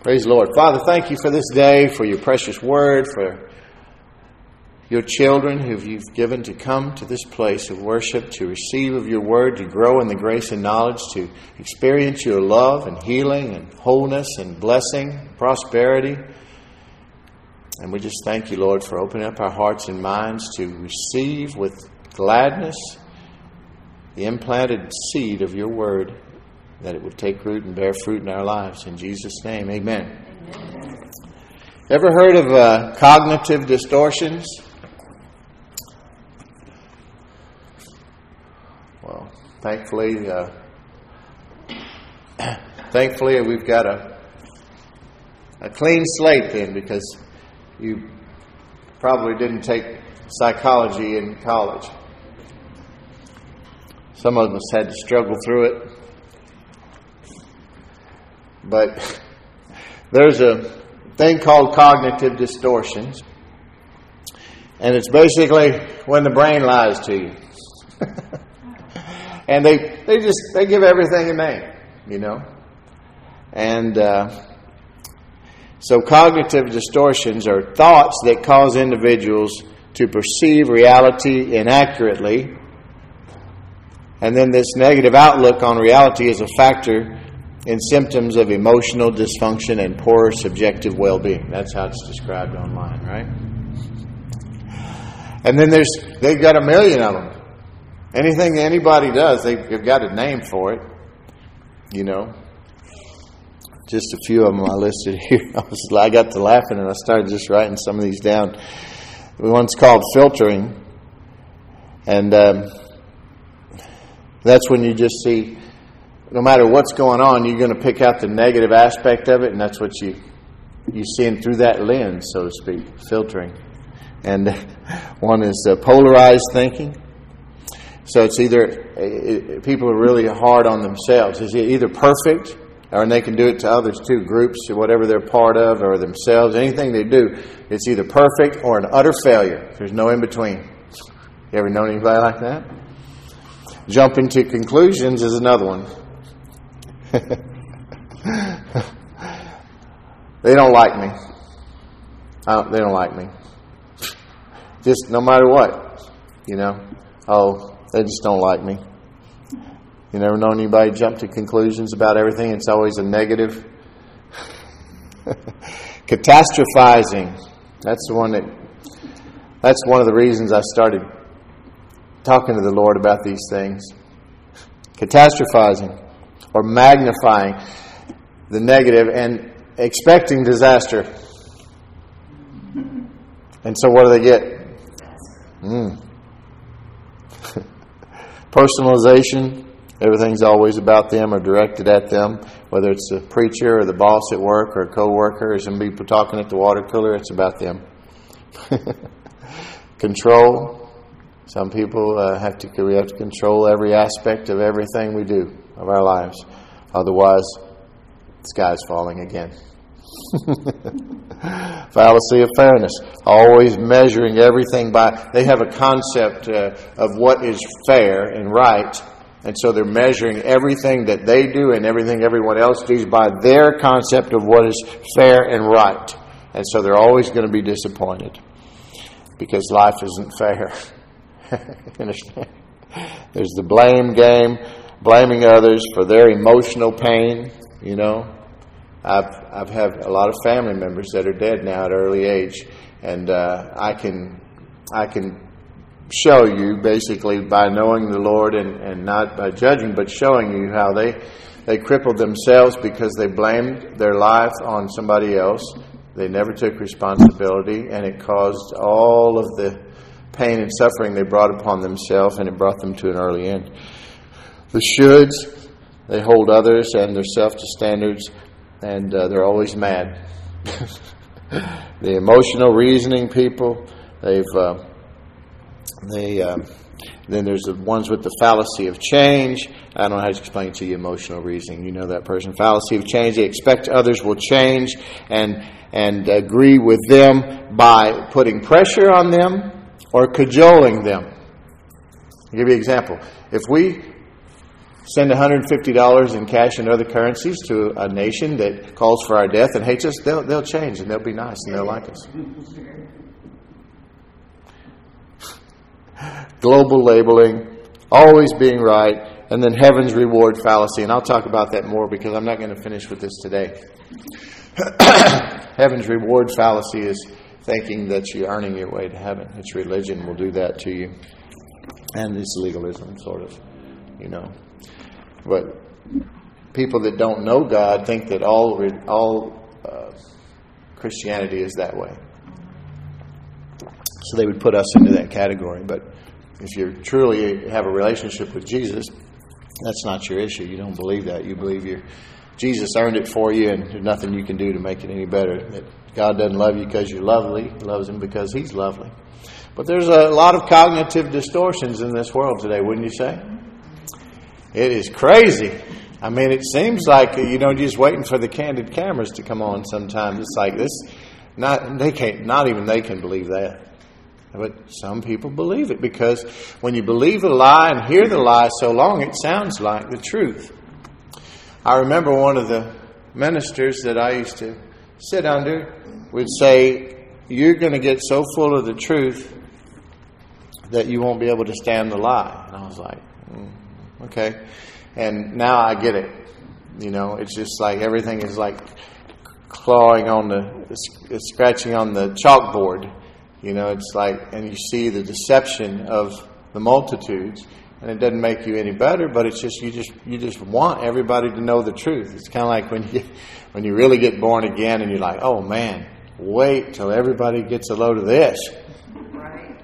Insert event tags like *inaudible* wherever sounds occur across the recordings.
Praise the Lord. Father, thank you for this day, for your precious word, for your children who you've given to come to this place of worship, to receive of your word, to grow in the grace and knowledge, to experience your love and healing and wholeness and blessing, and prosperity. And we just thank you, Lord, for opening up our hearts and minds to receive with gladness the implanted seed of your word, that it would take root and bear fruit in our lives. In Jesus' name, amen. amen. Ever heard of uh, cognitive distortions? Well, thankfully, uh, *clears throat* thankfully we've got a a clean slate then, because you probably didn't take psychology in college. Some of us had to struggle through it. But there's a thing called cognitive distortions. And it's basically when the brain lies to you. *laughs* and they, they just they give everything a name, you know. And uh, so cognitive distortions are thoughts that cause individuals to perceive reality inaccurately and then this negative outlook on reality is a factor in symptoms of emotional dysfunction and poor subjective well being. That's how it's described online, right? And then there's, they've got a million of them. Anything anybody does, they've got a name for it, you know. Just a few of them I listed *laughs* here. I, was, I got to laughing and I started just writing some of these down. One's called filtering. And um, that's when you just see, no matter what's going on, you're going to pick out the negative aspect of it, and that's what you you seeing through that lens, so to speak, filtering. And *laughs* one is uh, polarized thinking. So it's either it, people are really hard on themselves. It's either perfect, or they can do it to others too, groups whatever they're part of, or themselves. Anything they do, it's either perfect or an utter failure. There's no in between. You ever known anybody like that? Jumping to conclusions is another one. *laughs* they don't like me. Don't, they don't like me. Just no matter what, you know. Oh, they just don't like me. You never know anybody jump to conclusions about everything. It's always a negative. *laughs* Catastrophizing. That's the one that. That's one of the reasons I started talking to the Lord about these things. Catastrophizing or magnifying the negative and expecting disaster. And so, what do they get? Mm. *laughs* Personalization. Everything's always about them or directed at them, whether it's the preacher or the boss at work or a coworker or some people talking at the water cooler, it's about them. *laughs* Control. Some people uh, have to we have to control every aspect of everything we do of our lives. Otherwise, the sky's falling again. *laughs* Fallacy of fairness. Always measuring everything by. They have a concept uh, of what is fair and right, and so they're measuring everything that they do and everything everyone else does by their concept of what is fair and right. And so they're always going to be disappointed because life isn't fair. *laughs* understand? There's the blame game, blaming others for their emotional pain. You know, I've I've had a lot of family members that are dead now at early age, and uh, I can I can show you basically by knowing the Lord and, and not by judging, but showing you how they they crippled themselves because they blamed their life on somebody else. They never took responsibility, and it caused all of the pain and suffering they brought upon themselves, and it brought them to an early end. The shoulds, they hold others and their self to standards, and uh, they're always mad. *laughs* the emotional reasoning people, they've uh, they. Uh, then there's the ones with the fallacy of change. I don't know how to explain to you emotional reasoning. You know that person. Fallacy of change. They expect others will change and and agree with them by putting pressure on them or cajoling them. I'll give you an example. If we send $150 in cash and other currencies to a nation that calls for our death and hates us, they'll, they'll change and they'll be nice and they'll like us. *laughs* Global labeling, always being right, and then heaven's reward fallacy. And I'll talk about that more because I'm not going to finish with this today. *coughs* heaven's reward fallacy is thinking that you're earning your way to heaven. It's religion will do that to you. And it's legalism, sort of, you know. But people that don't know God think that all, all uh, Christianity is that way. So they would put us into that category. But if you truly have a relationship with Jesus, that's not your issue. You don't believe that. You believe you Jesus earned it for you, and there's nothing you can do to make it any better. That God doesn't love you because you're lovely; He loves Him because He's lovely. But there's a lot of cognitive distortions in this world today, wouldn't you say? It is crazy. I mean, it seems like you know, just waiting for the candid cameras to come on. Sometimes it's like this. Not they can't. Not even they can believe that. But some people believe it because when you believe a lie and hear the lie so long, it sounds like the truth. I remember one of the ministers that I used to sit under would say, You're going to get so full of the truth that you won't be able to stand the lie. And I was like, mm, Okay. And now I get it. You know, it's just like everything is like clawing on the, scratching on the chalkboard you know, it's like, and you see the deception of the multitudes, and it doesn't make you any better, but it's just you just you just want everybody to know the truth. It's kind of like when you when you really get born again, and you're like, oh man, wait till everybody gets a load of this. Right.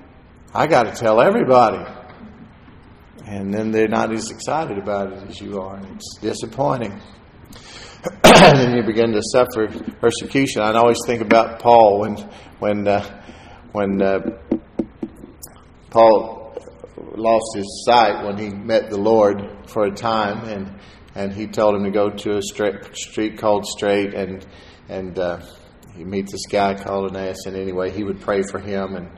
I got to tell everybody, and then they're not as excited about it as you are, and it's disappointing. and *clears throat* then you begin to suffer persecution. I always think about Paul when when. Uh, when uh, Paul lost his sight when he met the Lord for a time, and and he told him to go to a street called Straight, and and uh, he meets this guy called Aeneas, and anyway, he would pray for him, and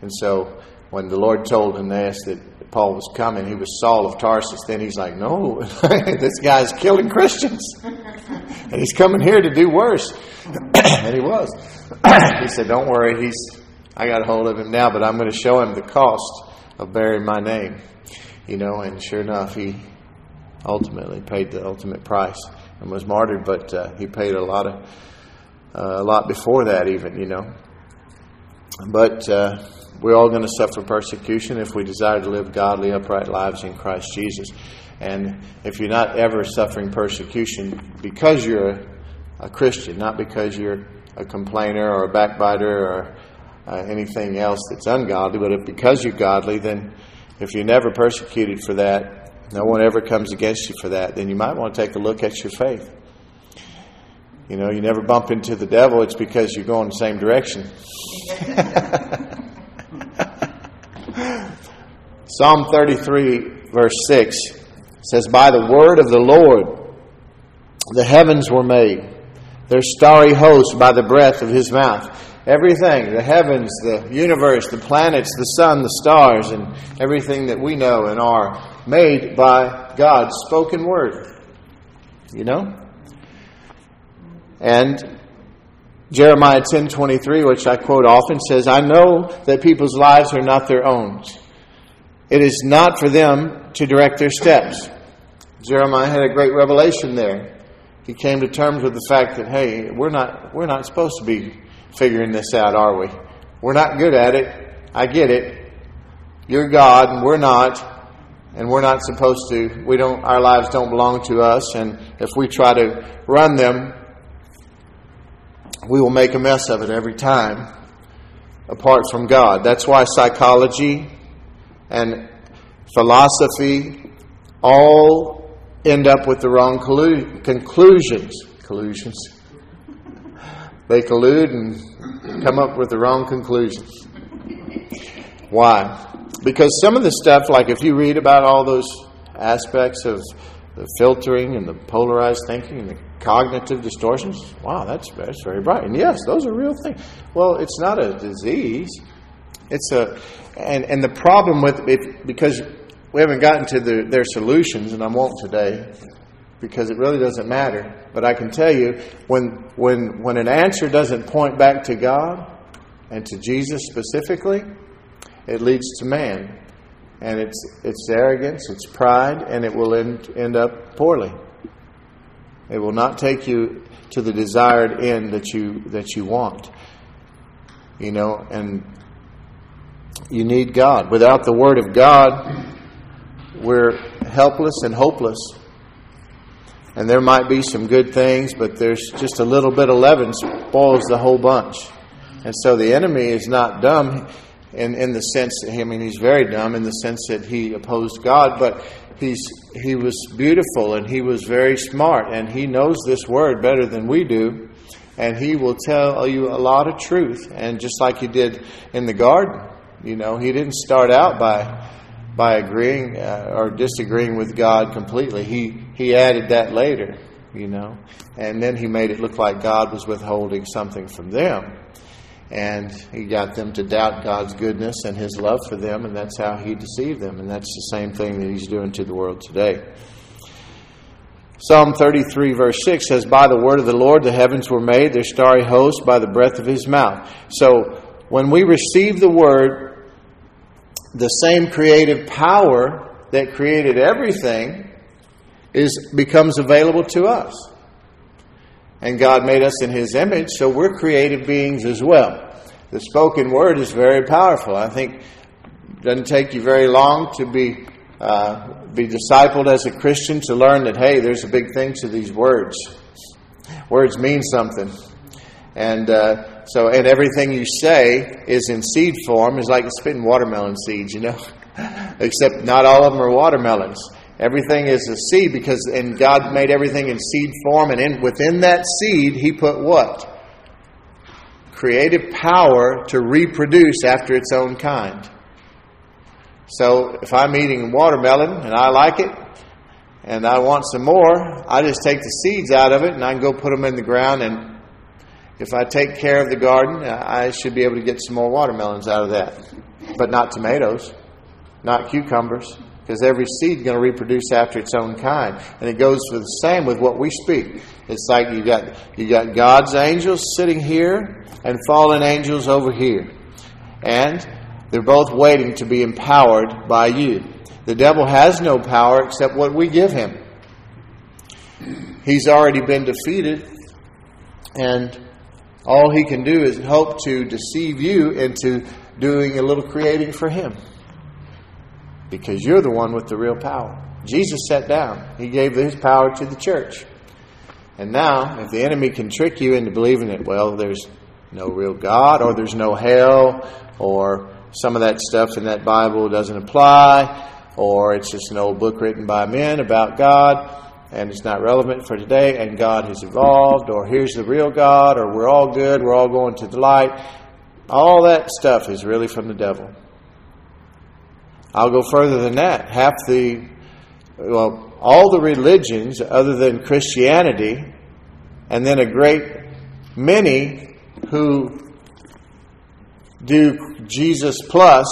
and so when the Lord told Aeneas that Paul was coming, he was Saul of Tarsus. Then he's like, no, *laughs* this guy's killing Christians, *laughs* and he's coming here to do worse, *clears throat* and he was. *clears throat* he said, don't worry, he's I got a hold of him now, but I'm going to show him the cost of bearing my name. You know, and sure enough, he ultimately paid the ultimate price and was martyred, but uh, he paid a lot of uh, a lot before that, even you know. But uh, we're all going to suffer persecution if we desire to live godly, upright lives in Christ Jesus. And if you're not ever suffering persecution because you're a, a Christian, not because you're a complainer or a backbiter or uh, anything else that's ungodly. But if because you're godly, then if you're never persecuted for that, no one ever comes against you for that, then you might want to take a look at your faith. You know, you never bump into the devil, it's because you're going the same direction. *laughs* Psalm 33, verse 6 says, By the word of the Lord the heavens were made, their starry host by the breath of his mouth. Everything, the heavens, the universe, the planets, the sun, the stars, and everything that we know and are made by God's spoken word. You know? And Jeremiah 10:23, which I quote often, says, "I know that people's lives are not their own. It is not for them to direct their steps." Jeremiah had a great revelation there. He came to terms with the fact that hey, we're not we're not supposed to be figuring this out, are we? We're not good at it. I get it. You're God and we're not. And we're not supposed to, we don't, our lives don't belong to us. And if we try to run them, we will make a mess of it every time apart from God. That's why psychology and philosophy all end up with the wrong conclusions. Collusions. They collude and come up with the wrong conclusions. Why? Because some of the stuff, like if you read about all those aspects of the filtering and the polarized thinking and the cognitive distortions, wow, that's, that's very bright. And yes, those are real things. Well, it's not a disease. It's a, and, and the problem with it, because we haven't gotten to the, their solutions, and I won't today because it really doesn't matter. But I can tell you, when, when, when an answer doesn't point back to God and to Jesus specifically, it leads to man. And it's, it's arrogance, it's pride, and it will end, end up poorly. It will not take you to the desired end that you, that you want. You know, and you need God. Without the Word of God, we're helpless and hopeless. And there might be some good things, but there's just a little bit of leaven spoils the whole bunch. And so the enemy is not dumb in, in the sense, I mean, he's very dumb in the sense that he opposed God, but he's, he was beautiful and he was very smart and he knows this word better than we do. And he will tell you a lot of truth. And just like he did in the garden, you know, he didn't start out by by agreeing uh, or disagreeing with God completely. He he added that later, you know, and then he made it look like God was withholding something from them, and he got them to doubt God's goodness and His love for them, and that's how he deceived them, and that's the same thing that he's doing to the world today. Psalm 33, verse 6 says, By the word of the Lord the heavens were made, their starry host by the breath of his mouth. So when we receive the word, the same creative power that created everything is becomes available to us. And God made us in his image, so we're creative beings as well. The spoken word is very powerful. I think it doesn't take you very long to be uh, be discipled as a Christian to learn that hey, there's a big thing to these words. Words mean something, and uh, so, and everything you say is in seed form, is like spitting watermelon seeds, you know? *laughs* Except not all of them are watermelons. Everything is a seed because, and God made everything in seed form, and in, within that seed, He put what? Creative power to reproduce after its own kind. So, if I'm eating watermelon and I like it, and I want some more, I just take the seeds out of it and I can go put them in the ground and if I take care of the garden, I should be able to get some more watermelons out of that. But not tomatoes, not cucumbers, because every seed is going to reproduce after its own kind. And it goes for the same with what we speak. It's like you got you got God's angels sitting here and fallen angels over here. And they're both waiting to be empowered by you. The devil has no power except what we give him. He's already been defeated and all he can do is hope to deceive you into doing a little creating for him. Because you're the one with the real power. Jesus sat down, he gave his power to the church. And now, if the enemy can trick you into believing that, well, there's no real God, or there's no hell, or some of that stuff in that Bible doesn't apply, or it's just an old book written by men about God, and it's not relevant for today, and God has evolved, or here's the real God, or we're all good, we're all going to the light. All that stuff is really from the devil. I'll go further than that. Half the, well, all the religions other than Christianity, and then a great many who do Jesus plus,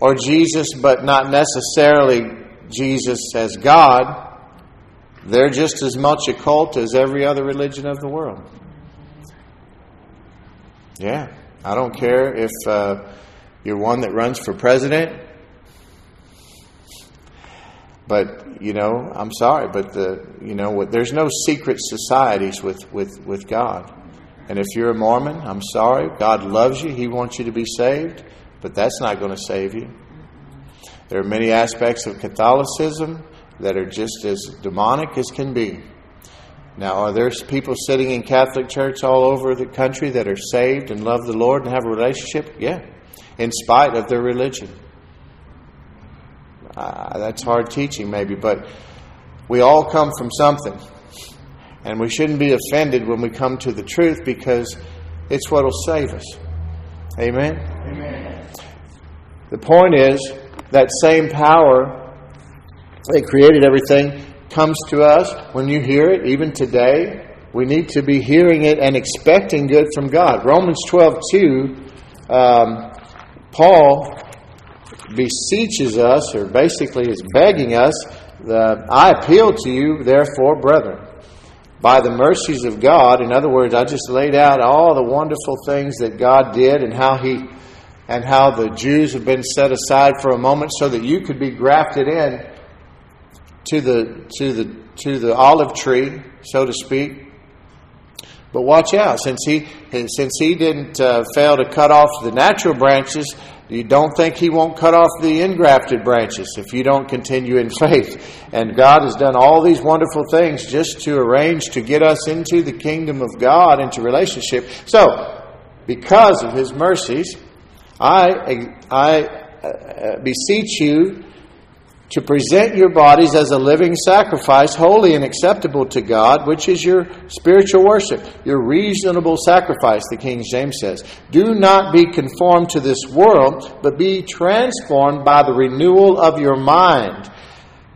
or Jesus but not necessarily Jesus as God, they're just as much a cult as every other religion of the world. Yeah, I don't care if uh, you're one that runs for president. But you know, I'm sorry, but the you know, there's no secret societies with with with God. And if you're a Mormon, I'm sorry, God loves you. He wants you to be saved, but that's not going to save you. There are many aspects of Catholicism that are just as demonic as can be. Now, are there people sitting in Catholic Church all over the country that are saved and love the Lord and have a relationship? Yeah, in spite of their religion. Uh, that's hard teaching, maybe, but we all come from something. And we shouldn't be offended when we come to the truth because it's what will save us. Amen? Amen. The point is, that same power that created everything comes to us when you hear it, even today. We need to be hearing it and expecting good from God. Romans 12 2, um, Paul beseeches us, or basically is begging us, I appeal to you, therefore, brethren, by the mercies of God. In other words, I just laid out all the wonderful things that God did and how He and how the Jews have been set aside for a moment so that you could be grafted in to the to the to the olive tree, so to speak. But watch out, since he since he didn't uh, fail to cut off the natural branches, you don't think he won't cut off the engrafted branches if you don't continue in *laughs* faith. And God has done all these wonderful things just to arrange to get us into the kingdom of God, into relationship. So, because of his mercies, I I uh, beseech you to present your bodies as a living sacrifice, holy and acceptable to God, which is your spiritual worship, your reasonable sacrifice, the King James says. Do not be conformed to this world, but be transformed by the renewal of your mind,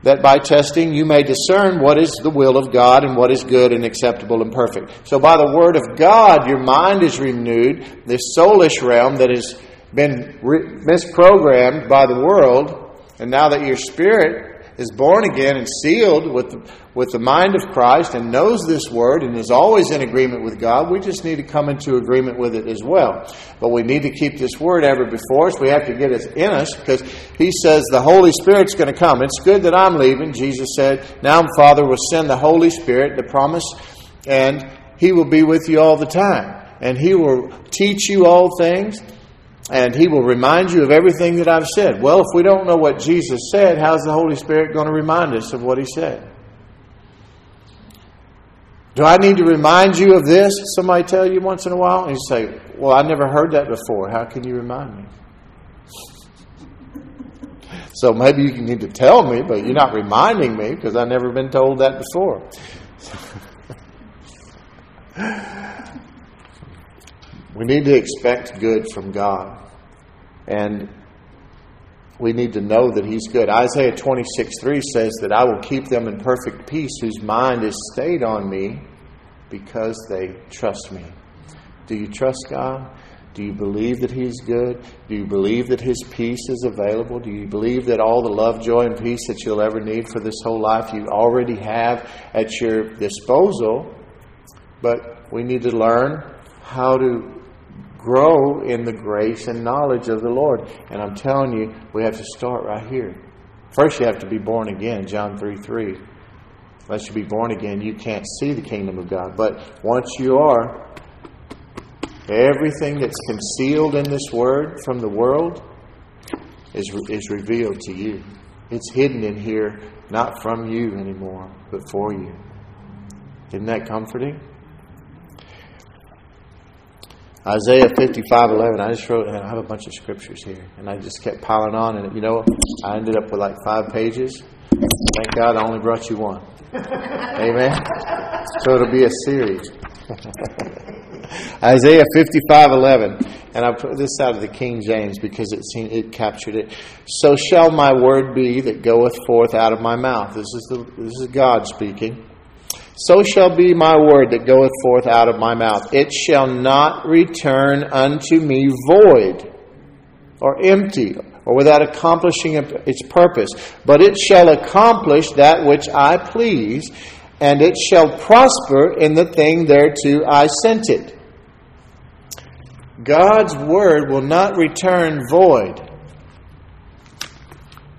that by testing you may discern what is the will of God and what is good and acceptable and perfect. So by the word of God, your mind is renewed, this soulish realm that has been misprogrammed by the world and now that your spirit is born again and sealed with the, with the mind of Christ and knows this word and is always in agreement with God, we just need to come into agreement with it as well. But we need to keep this word ever before us. We have to get it in us because he says the Holy Spirit's going to come. It's good that I'm leaving. Jesus said, Now, Father, will send the Holy Spirit, the promise, and he will be with you all the time. And he will teach you all things and he will remind you of everything that I've said. Well, if we don't know what Jesus said, how's the Holy Spirit going to remind us of what he said? Do I need to remind you of this? Somebody tell you once in a while? And you say, Well, I never heard that before. How can you remind me? *laughs* So maybe you need to tell me, but you're not reminding me because I've never been told that before. *laughs* we need to expect good from God. And we need to know that He's good. Isaiah 26 3 says that I will keep them in perfect peace whose mind is stayed on me because they trust me. Do you trust God? Do you believe that He's good? Do you believe that His peace is available? Do you believe that all the love, joy, and peace that you'll ever need for this whole life you already have at your disposal? But we need to learn how to grow in the grace and knowledge of the Lord. And I'm telling you, we have to start right here. First, you have to be born again, John 3 3. Unless you be born again, you can't see the kingdom of God. But once you are, everything that's concealed in this word from the world is, is revealed to you. It's hidden in here, not from you anymore, but for you. Isn't that comforting? Isaiah 55 11. I just wrote, and I have a bunch of scriptures here, and I just kept piling on, and you know, I ended up with like five pages. Thank God I only brought you one. *laughs* Amen. So it'll be a series. *laughs* Isaiah 55 11. And I put this out of the King James because it seemed, it captured it. So shall my word be that goeth forth out of my mouth. This is the, this is God speaking. So shall be my word that goeth forth out of my mouth. It shall not return unto me void or empty or without accomplishing its purpose, but it shall accomplish that which I please, and it shall prosper in the thing thereto I sent it. God's word will not return void.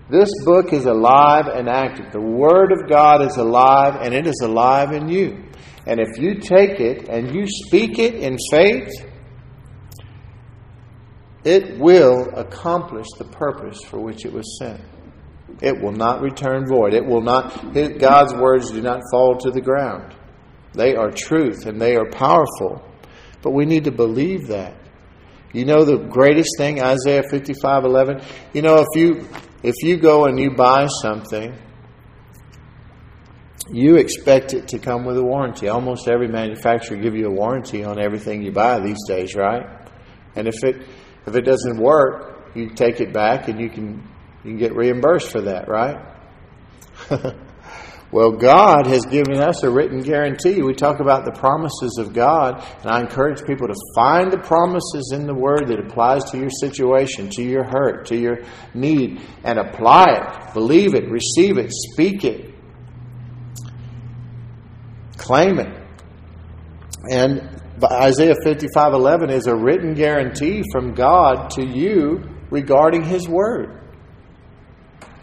This book is alive and active. The Word of God is alive and it is alive in you. And if you take it and you speak it in faith, it will accomplish the purpose for which it was sent. It will not return void. It will not, God's words do not fall to the ground. They are truth and they are powerful. But we need to believe that. You know the greatest thing, Isaiah 55 11? You know, if you if you go and you buy something, you expect it to come with a warranty. Almost every manufacturer give you a warranty on everything you buy these days, right? And if it if it doesn't work, you take it back and you can you can get reimbursed for that, right? *laughs* Well, God has given us a written guarantee. We talk about the promises of God, and I encourage people to find the promises in the Word that applies to your situation, to your hurt, to your need, and apply it. Believe it, receive it, speak it, claim it. And Isaiah 55:11 is a written guarantee from God to you regarding his word.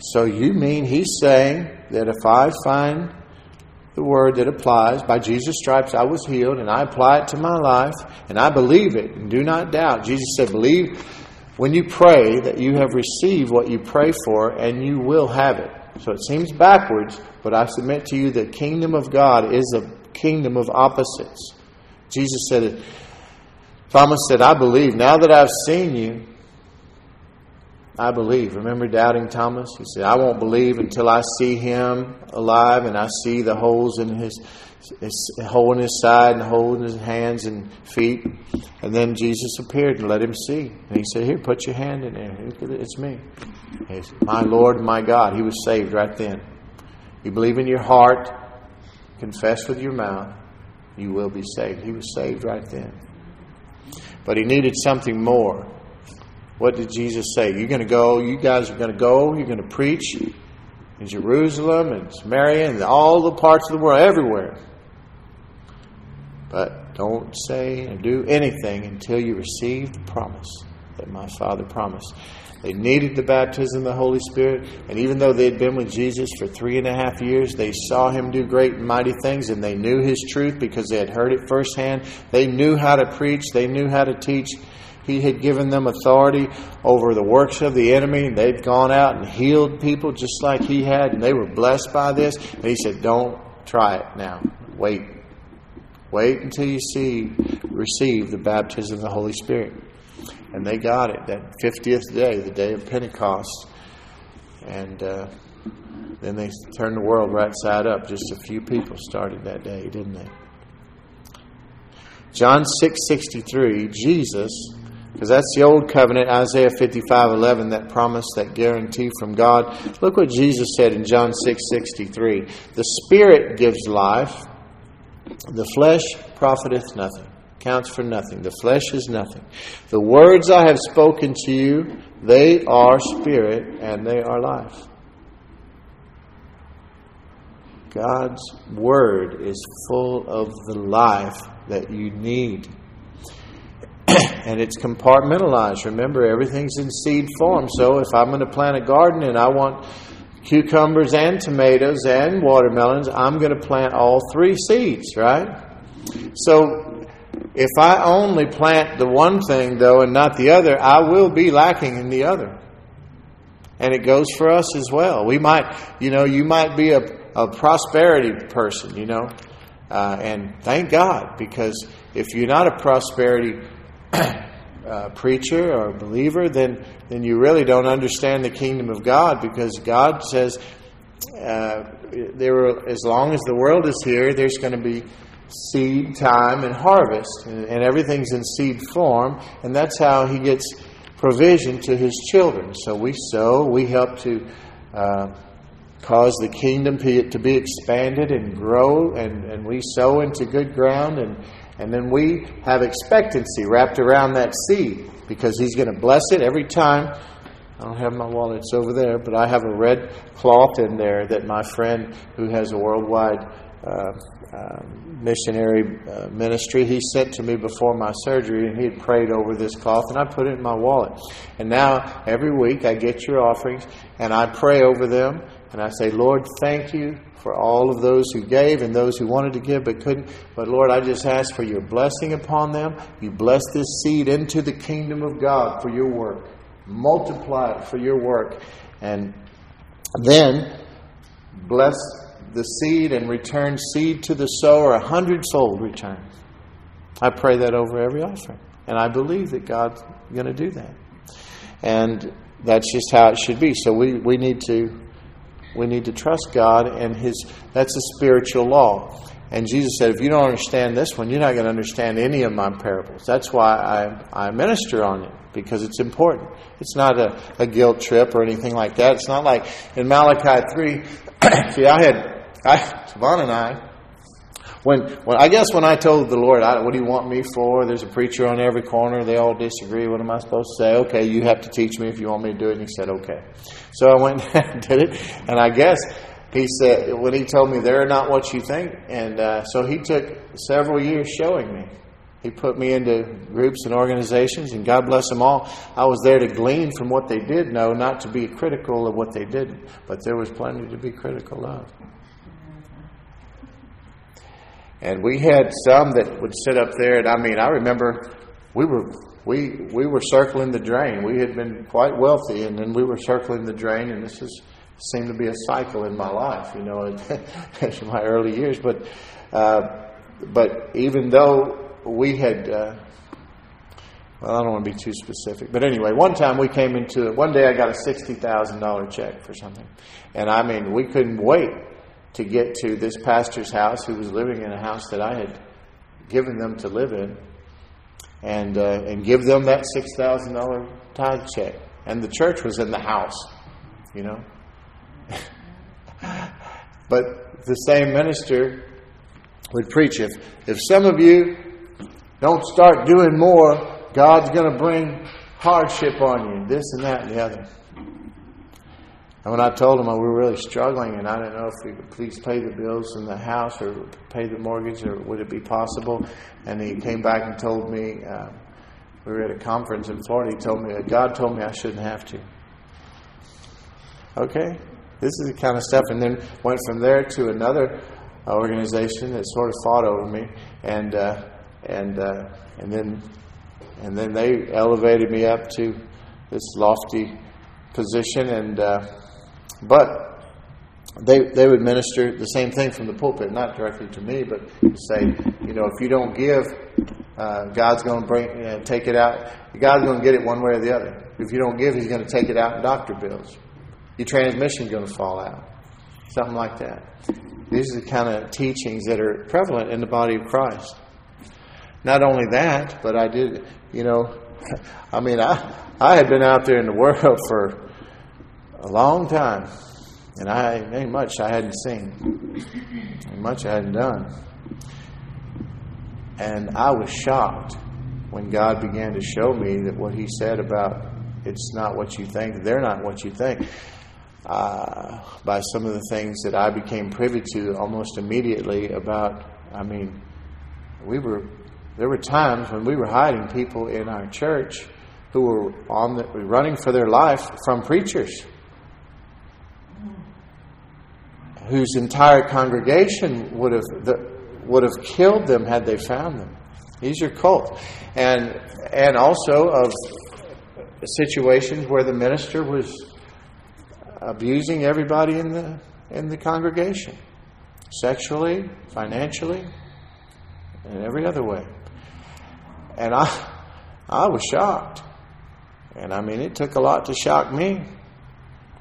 So you mean he's saying that if I find the word that applies, by Jesus' stripes I was healed, and I apply it to my life, and I believe it, and do not doubt. Jesus said, Believe when you pray that you have received what you pray for, and you will have it. So it seems backwards, but I submit to you the kingdom of God is a kingdom of opposites. Jesus said, Thomas said, I believe. Now that I've seen you, I believe. Remember doubting Thomas? He said, I won't believe until I see him alive and I see the holes in his, his hole in his side and hole in his hands and feet. And then Jesus appeared and let him see. And he said, Here, put your hand in there. It's me. He Said, my Lord, my God. He was saved right then. You believe in your heart, confess with your mouth, you will be saved. He was saved right then. But he needed something more. What did Jesus say? You're going to go, you guys are going to go, you're going to preach in Jerusalem and Samaria and all the parts of the world, everywhere. But don't say and do anything until you receive the promise that my Father promised. They needed the baptism of the Holy Spirit. And even though they had been with Jesus for three and a half years, they saw him do great and mighty things and they knew his truth because they had heard it firsthand. They knew how to preach, they knew how to teach. He had given them authority over the works of the enemy. and They'd gone out and healed people just like he had, and they were blessed by this. And he said, Don't try it now. Wait. Wait until you see, receive the baptism of the Holy Spirit. And they got it that 50th day, the day of Pentecost. And uh, then they turned the world right side up. Just a few people started that day, didn't they? John 6:63, Jesus, because that's the old covenant, Isaiah 55:11, that promise, that guarantee from God. Look what Jesus said in John 6:63. The spirit gives life, the flesh profiteth nothing counts for nothing. The flesh is nothing. The words I have spoken to you, they are spirit and they are life. God's word is full of the life that you need. And it's compartmentalized. Remember, everything's in seed form. So if I'm going to plant a garden and I want cucumbers and tomatoes and watermelons, I'm going to plant all three seeds, right? So if I only plant the one thing, though, and not the other, I will be lacking in the other. And it goes for us as well. We might, you know, you might be a, a prosperity person, you know, uh, and thank God, because if you're not a prosperity *clears throat* uh, preacher or believer, then, then you really don't understand the kingdom of God, because God says, uh, there, as long as the world is here, there's going to be seed time and harvest, and, and everything's in seed form, and that's how he gets provision to his children. So we sow, we help to uh, cause the kingdom to be expanded and grow, and, and we sow into good ground, and, and then we have expectancy wrapped around that seed because he's going to bless it every time. I don't have my wallet, it's over there, but I have a red cloth in there that my friend who has a worldwide uh, um, missionary uh, ministry. He sent to me before my surgery, and he had prayed over this cloth, and I put it in my wallet. And now every week I get your offerings, and I pray over them, and I say, Lord, thank you for all of those who gave and those who wanted to give but couldn't. But Lord, I just ask for your blessing upon them. You bless this seed into the kingdom of God for your work. Multiply it for your work. And then bless the seed and return seed to the sower a hundredfold return. I pray that over every offering. And I believe that God's going to do that. And that's just how it should be. So we, we need to we need to trust God and his that's a spiritual law. And Jesus said, if you don't understand this one, you're not going to understand any of my parables. That's why I, I minister on it, because it's important. It's not a, a guilt trip or anything like that. It's not like in Malachi 3, *coughs* see, I had I, Savannah and I, when, when I guess when I told the Lord, I, "What do you want me for?" There's a preacher on every corner. They all disagree. What am I supposed to say? Okay, you have to teach me if you want me to do it. And he said, "Okay." So I went *laughs* and did it. And I guess he said when he told me they're not what you think, and uh, so he took several years showing me. He put me into groups and organizations, and God bless them all. I was there to glean from what they did know, not to be critical of what they didn't, but there was plenty to be critical of. And we had some that would sit up there, and I mean, I remember we were we we were circling the drain. We had been quite wealthy, and then we were circling the drain, and this is seemed to be a cycle in my life, you know, *laughs* in my early years. But uh, but even though we had. Uh, well, I don't want to be too specific, but anyway, one time we came into it. One day I got a sixty thousand dollar check for something, and I mean we couldn't wait to get to this pastor's house who was living in a house that I had given them to live in and, uh, and give them that $6,000 tithe check. And the church was in the house, you know. *laughs* but the same minister would preach if, if some of you don't start doing more, God's going to bring hardship on you, this and that and the other. And when I told him we were really struggling and I didn't know if we could please pay the bills in the house or pay the mortgage or would it be possible, and he came back and told me, uh, we were at a conference in Florida, he told me that God told me I shouldn't have to. Okay? This is the kind of stuff. And then went from there to another organization that sort of fought over me, and uh, and uh, and then and then they elevated me up to this lofty position, and uh, but they, they would minister the same thing from the pulpit, not directly to me, but say, you know, if you don't give, uh, God's going to bring, you know, take it out. God's going to get it one way or the other. If you don't give, He's going to take it out in doctor bills. Your transmission's going to fall out. Something like that. These are the kind of teachings that are prevalent in the body of Christ. Not only that, but I did, you know, *laughs* I mean, I, I had been out there in the world *laughs* for a long time, and I ain't much I hadn't seen, ain't much I hadn't done. And I was shocked when God began to show me that what He said about it's not what you think, they're not what you think, uh, by some of the things that I became privy to almost immediately about, I mean, we were, there were times when we were hiding people in our church who were on the, running for their life from preachers whose entire congregation would have would have killed them had they found them. These are cults, and and also of situations where the minister was abusing everybody in the in the congregation, sexually, financially, and every other way. And I I was shocked, and I mean it took a lot to shock me.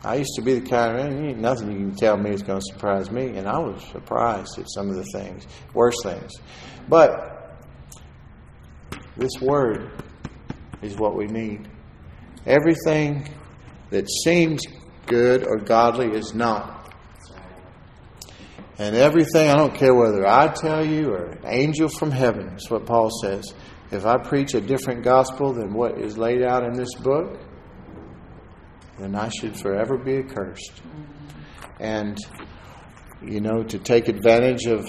I used to be the kind of man, nothing you can tell me is going to surprise me, and I was surprised at some of the things, worse things. But this word is what we need. Everything that seems good or godly is not. And everything, I don't care whether I tell you or an angel from heaven, is what Paul says. If I preach a different gospel than what is laid out in this book, then I should forever be accursed. And, you know, to take advantage of,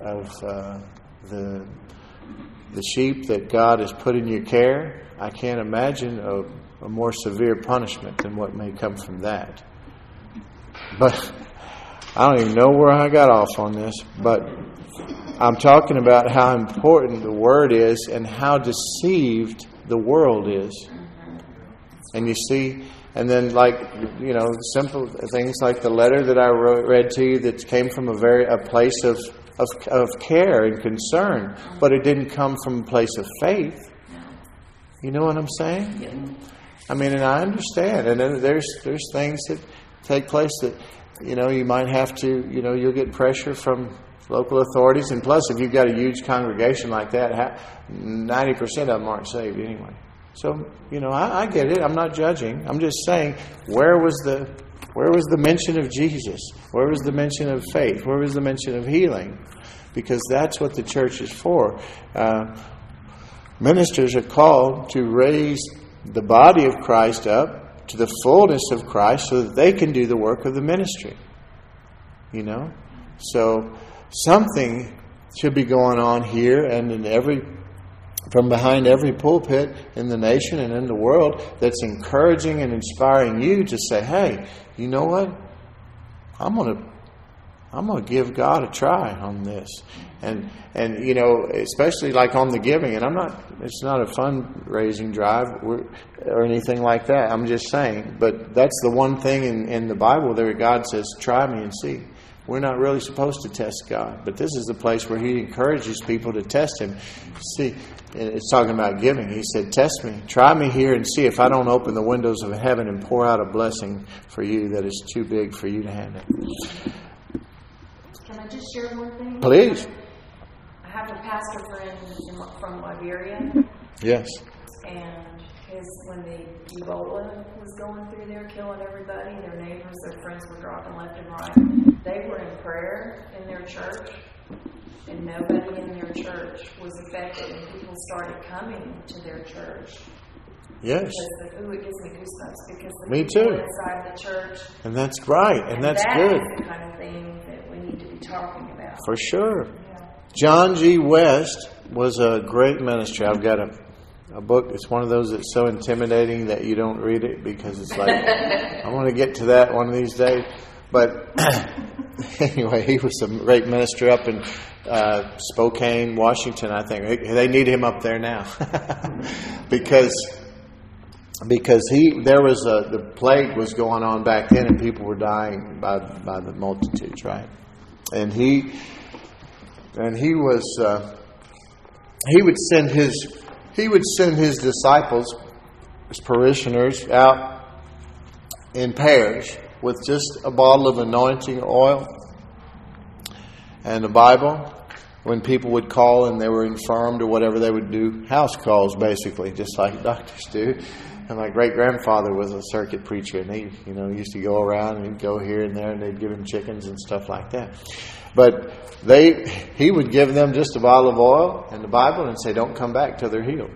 of uh, the, the sheep that God has put in your care, I can't imagine a, a more severe punishment than what may come from that. But I don't even know where I got off on this, but I'm talking about how important the Word is and how deceived the world is. And you see, and then, like you know, simple things like the letter that I wrote, read to you that came from a very a place of, of of care and concern, but it didn't come from a place of faith. You know what I'm saying? I mean, and I understand. And then there's there's things that take place that you know you might have to you know you'll get pressure from local authorities, and plus if you've got a huge congregation like that, ninety percent of them aren't saved anyway. So, you know, I, I, get it. I'm not judging. I'm just saying, where was the Where was the mention of Jesus? Where was the mention of faith? Where was the mention of healing? Because that's what the church is for. Uh, ministers are called to raise the body of Christ up to the fullness of Christ so that they can do the work of the ministry. You know? So something should be going on here and in every from behind every pulpit in the nation and in the world that's encouraging and inspiring you to say, "Hey, you know what? I'm going to I'm going to give God a try on this." And and you know, especially like on the giving, and I'm not it's not a fundraising drive or anything like that. I'm just saying, but that's the one thing in in the Bible there God says, "Try me and see." We're not really supposed to test God, but this is the place where He encourages people to test Him. See, it's talking about giving. He said, Test me, try me here, and see if I don't open the windows of heaven and pour out a blessing for you that is too big for you to handle. Can I just share one thing? Please. I have a pastor friend from Liberia. Yes. And his, when the Ebola was going through there, killing everybody, their neighbors, their friends were dropping left and right. They were in prayer in their church and nobody in their church was affected, and people started coming to their church. Yes. Because ooh, it gives me goosebumps because the me people too. inside the church. And that's right, and, and that's that good. the kind of thing that we need to be talking about. For sure. Yeah. John G. West was a great minister. I've got a a book. It's one of those that's so intimidating that you don't read it because it's like *laughs* I want to get to that one of these days. But *laughs* anyway, he was a great minister up in uh, Spokane, Washington. I think they need him up there now *laughs* because because he there was a the plague was going on back then and people were dying by by the multitudes, right? And he and he was uh, he would send his he would send his disciples, his parishioners, out in pairs with just a bottle of anointing oil and a Bible. When people would call and they were infirmed or whatever, they would do house calls basically, just like *laughs* doctors do. And my great grandfather was a circuit preacher, and he, you know, used to go around and he'd go here and there, and they'd give him chickens and stuff like that. But they, he would give them just a bottle of oil and the Bible and say, "Don't come back till they're healed."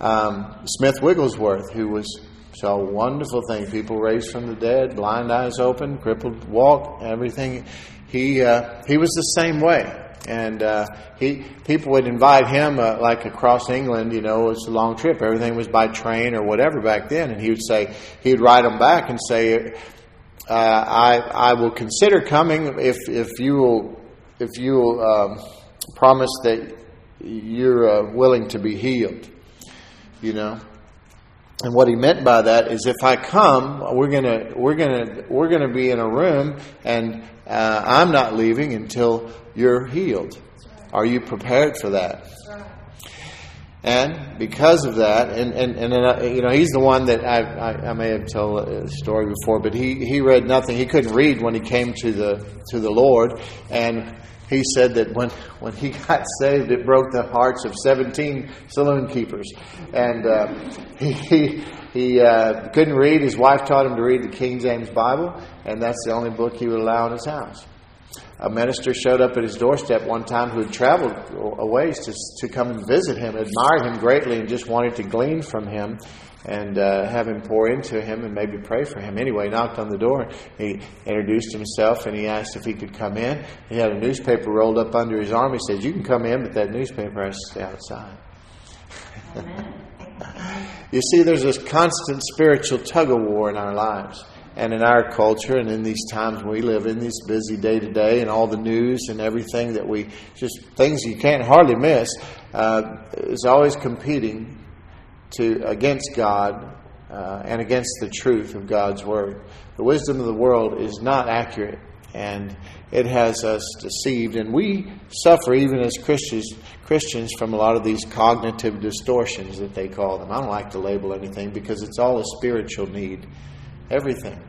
Um, Smith Wigglesworth, who was saw wonderful thing, people raised from the dead, blind eyes open, crippled walk, everything. He uh, he was the same way, and uh, he people would invite him uh, like across England. You know, it's a long trip. Everything was by train or whatever back then, and he would say he would write them back and say uh, I, I will consider coming if, if you will, if you will um, promise that you're uh, willing to be healed. You know, and what he meant by that is, if I come, we're gonna we're gonna we're gonna be in a room, and uh, I'm not leaving until you're healed. Are you prepared for that? And because of that, and, and, and uh, you know, he's the one that I, I, I, may have told a story before, but he, he read nothing. He couldn't read when he came to the, to the Lord. And he said that when, when he *laughs* got saved, it broke the hearts of 17 saloon keepers. And uh, he, he, he uh, couldn't read. His wife taught him to read the King James Bible, and that's the only book he would allow in his house a minister showed up at his doorstep one time who had traveled a ways to, to come and visit him, admired him greatly, and just wanted to glean from him and uh, have him pour into him and maybe pray for him. Anyway, knocked on the door. He introduced himself and he asked if he could come in. He had a newspaper rolled up under his arm. He said, You can come in, but that newspaper has to stay outside. you see, there's this constant spiritual tug of war in our lives and in our culture and in these times we live in, this busy day to day, and all the news and everything that we just things you can't hardly miss, uh, is always competing to against God uh, and against the truth of God's word. The wisdom of the world is not accurate, and it has us deceived, and we suffer even as Christians. Christians from a lot of these cognitive distortions that they call them. I don't like to label anything because it's all a spiritual need. Everything.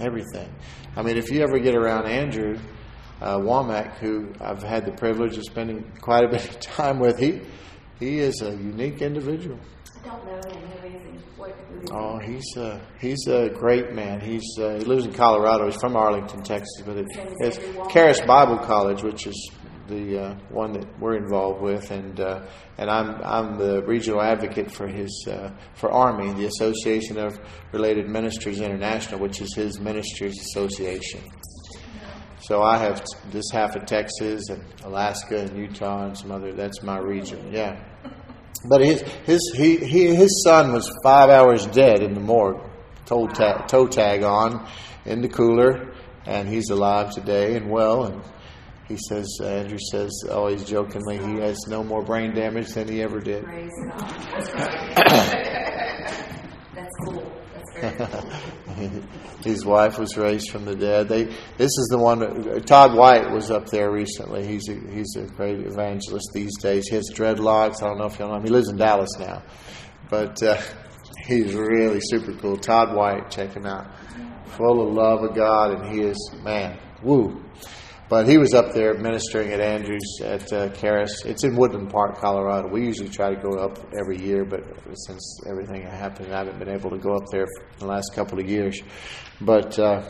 Everything. I mean, if you ever get around Andrew uh, Wommack, who I've had the privilege of spending quite a bit of *laughs* time with, he, he is a unique individual. Don't know him. Who is he? what? who is? Oh, he's a he's a great man. He's uh, he lives in Colorado. He's from Arlington, Texas, but it, it's Charis Bible College, which is the uh, one that we're involved with, and uh, and I'm I'm the regional advocate for his uh, for Army, the Association of Related Ministers International, which is his ministers association. So I have this half of Texas and Alaska and Utah and some other. That's my region. Yeah. But his his he, he his son was five hours dead in the morgue, toe tag, toe tag on, in the cooler, and he's alive today and well. And he says Andrew says oh, always jokingly he has no more brain damage than he ever did. Praise God. *coughs* That's cool. That's very cool. *laughs* His wife was raised from the dead. They this is the one. Todd White was up there recently. He's a, he's a great evangelist these days. He has dreadlocks. I don't know if y'all know him. He lives in Dallas now, but uh, he's really super cool. Todd White, check him out. Full of love of God, and he is man, woo. But he was up there ministering at Andrews at uh. It's in Woodland Park, Colorado. We usually try to go up every year, but since everything happened, I haven't been able to go up there for the last couple of years. But uh,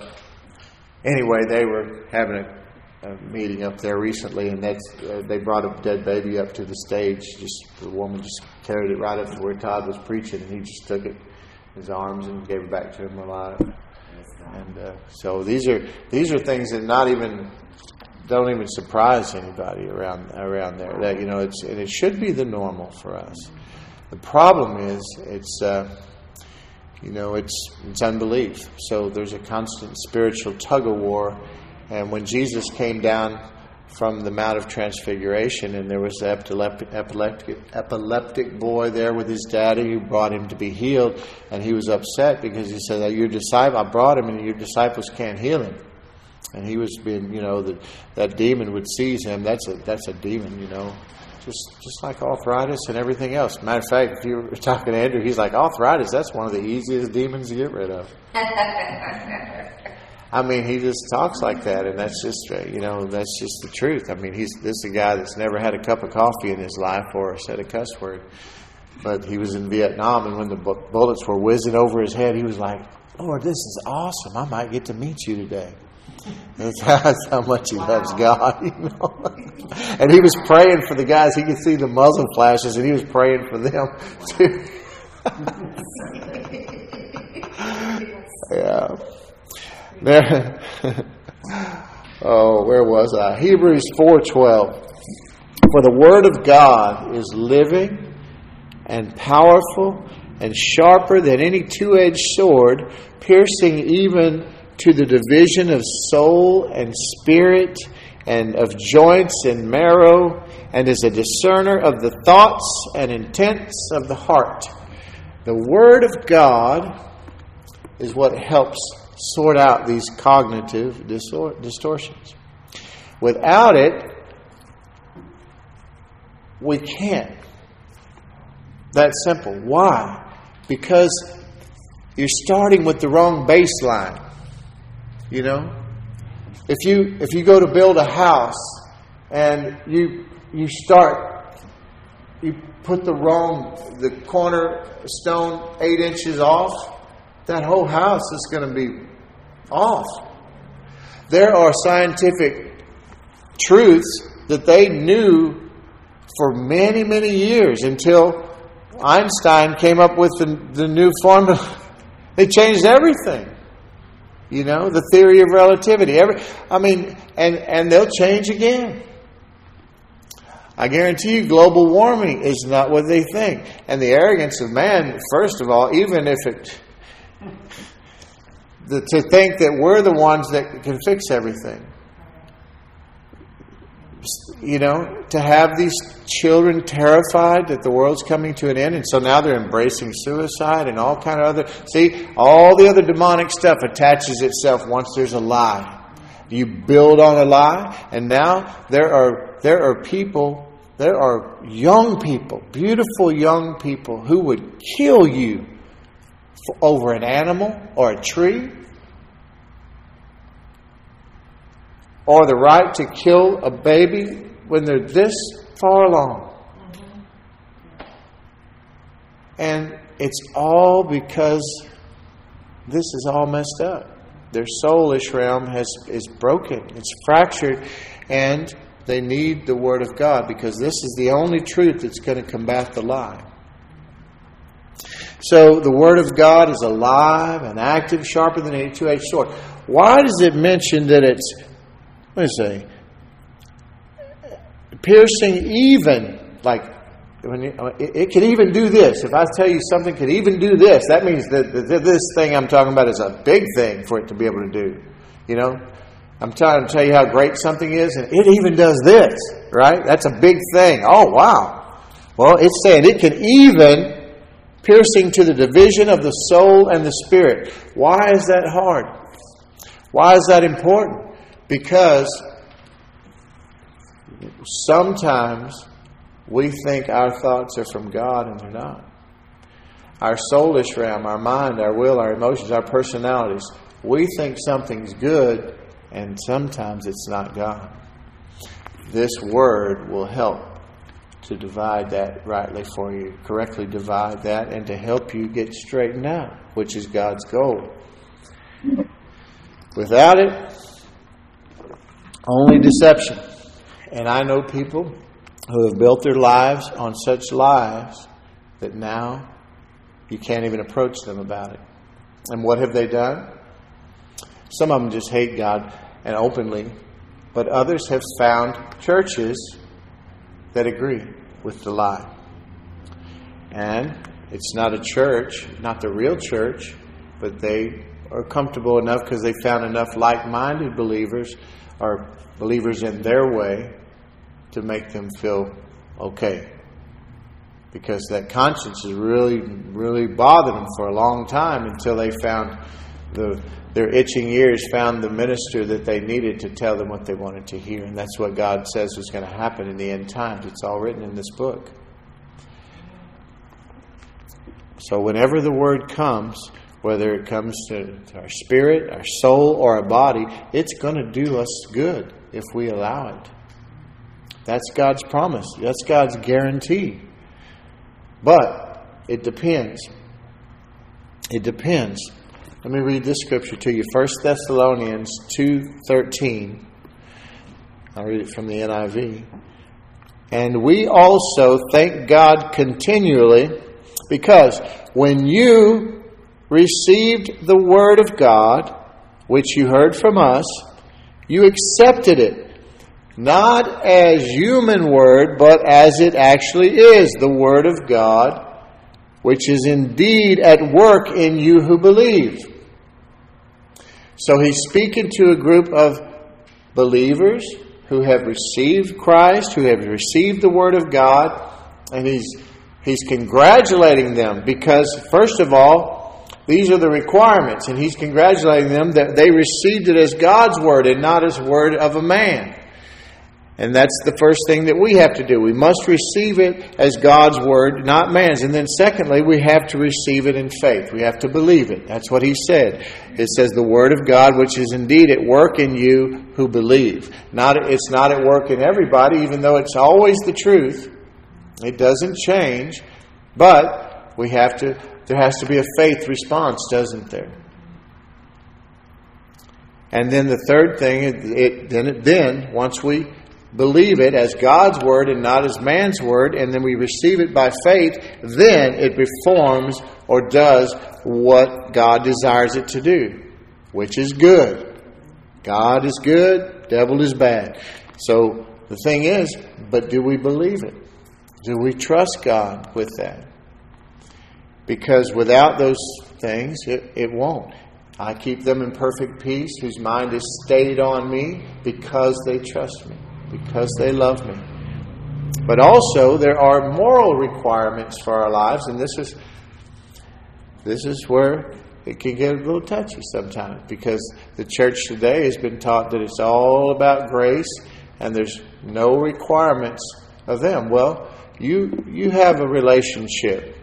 anyway, they were having a, a meeting up there recently, and that's uh, they brought a dead baby up to the stage. Just the woman just carried it right up to where Todd was preaching, and he just took it in his arms and gave it back to him alive. And uh, so these are these are things that not even don't even surprise anybody around around there. That you know, it's and it should be the normal for us. The problem is it's uh, you know it's it's unbelief. So there's a constant spiritual tug of war. And when Jesus came down from the Mount of Transfiguration, and there was the epileptic, epileptic, epileptic boy there with his daddy who brought him to be healed, and he was upset because he said, "Your disciple, I brought him, and your disciples can't heal him." And he was being, you know, that that demon would seize him. That's a that's a demon, you know, just just like arthritis and everything else. Matter of fact, if you were *laughs* talking to Andrew, he's like arthritis. That's one of the easiest demons to get rid of. *laughs* I mean, he just talks like that, and that's just uh, you know that's just the truth. I mean, he's this is a guy that's never had a cup of coffee in his life or said a cuss word, but he was in Vietnam, and when the bu- bullets were whizzing over his head, he was like, "Lord, this is awesome! I might get to meet you today." That's how, *laughs* that's how much he loves God, *laughs* you know. and he was praying for the guys. He could see the muzzle flashes, and he was praying for them *laughs* too. yeah. There. oh, where was I? Hebrews four twelve. For the word of God is living and powerful and sharper than any two-edged sword, piercing even to the division of soul and spirit and of joints and marrow, and is a discerner of the thoughts and intents of the heart. The Word of God is what helps sort out these cognitive distor- distortions. Without it, we can't. That simple. Why? Because you're starting with the wrong baseline. You know? If you if you go to build a house and you you start you put the wrong the corner stone eight inches off, that whole house is going to be off. There are scientific truths that they knew for many, many years until Einstein came up with the, the new formula. *laughs* They changed everything. You know, the theory of relativity. Every, I mean, and, and they'll change again. I guarantee you, global warming is not what they think. And the arrogance of man, first of all, even if it, the, to think that we're the ones that can fix everything. You know, to have these children terrified that the world's coming to an end, and so now they're embracing suicide and all kind of other. See, all the other demonic stuff attaches itself once there's a lie. You build on a lie, and now there are there are people, there are young people, beautiful young people who would kill you over an animal or a tree or the right to kill a baby when they're this far along. And it's all because this is all messed up. Their soulish realm has, is broken, it's fractured, and they need the Word of God because this is the only truth that's going to combat the lie. So the Word of God is alive and active, sharper than any two edged sword. Why does it mention that it's, let me say? Piercing even, like, when you, uh, it, it can even do this. If I tell you something can even do this, that means that, that this thing I'm talking about is a big thing for it to be able to do. You know? I'm trying to tell you how great something is, and it even does this, right? That's a big thing. Oh, wow. Well, it's saying it can even piercing to the division of the soul and the spirit. Why is that hard? Why is that important? Because sometimes we think our thoughts are from God and they're not. Our soulish realm, our mind, our will, our emotions, our personalities, we think something's good and sometimes it's not God. This word will help to divide that rightly for you, correctly divide that, and to help you get straightened out, which is God's goal. Without it, only deception. And I know people who have built their lives on such lies that now you can't even approach them about it. And what have they done? Some of them just hate God and openly, but others have found churches that agree with the lie. And it's not a church, not the real church, but they are comfortable enough because they found enough like minded believers or believers in their way to make them feel okay. Because that conscience has really, really bothered them for a long time until they found the their itching ears found the minister that they needed to tell them what they wanted to hear. And that's what God says was going to happen in the end times. It's all written in this book. So, whenever the word comes, whether it comes to, to our spirit, our soul, or our body, it's going to do us good if we allow it. That's God's promise, that's God's guarantee. But it depends. It depends. Let me read this scripture to you. 1 Thessalonians 2:13. I'll read it from the NIV. And we also thank God continually because when you received the word of God, which you heard from us, you accepted it, not as human word, but as it actually is, the word of God which is indeed at work in you who believe. So he's speaking to a group of believers who have received Christ, who have received the Word of God, and he's, he's congratulating them because, first of all, these are the requirements, and he's congratulating them that they received it as God's Word and not as Word of a man. And that's the first thing that we have to do. We must receive it as God's word, not man's. And then, secondly, we have to receive it in faith. We have to believe it. That's what he said. It says, the word of God, which is indeed at work in you who believe. Not, it's not at work in everybody, even though it's always the truth. It doesn't change. But we have to, there has to be a faith response, doesn't there? And then the third thing, it, it, then, then once we believe it as God's word and not as man's word, and then we receive it by faith, then it performs or does what God desires it to do, which is good. God is good, devil is bad. So the thing is, but do we believe it? Do we trust God with that? Because without those things, it, it won't. I keep them in perfect peace, whose mind is stayed on me because they trust me because they love me. But also, there are moral requirements for our lives, and this is this is where it can get a little touchy sometimes because the church today has been taught that it's all about grace and there's no requirements of them. Well, you you have a relationship,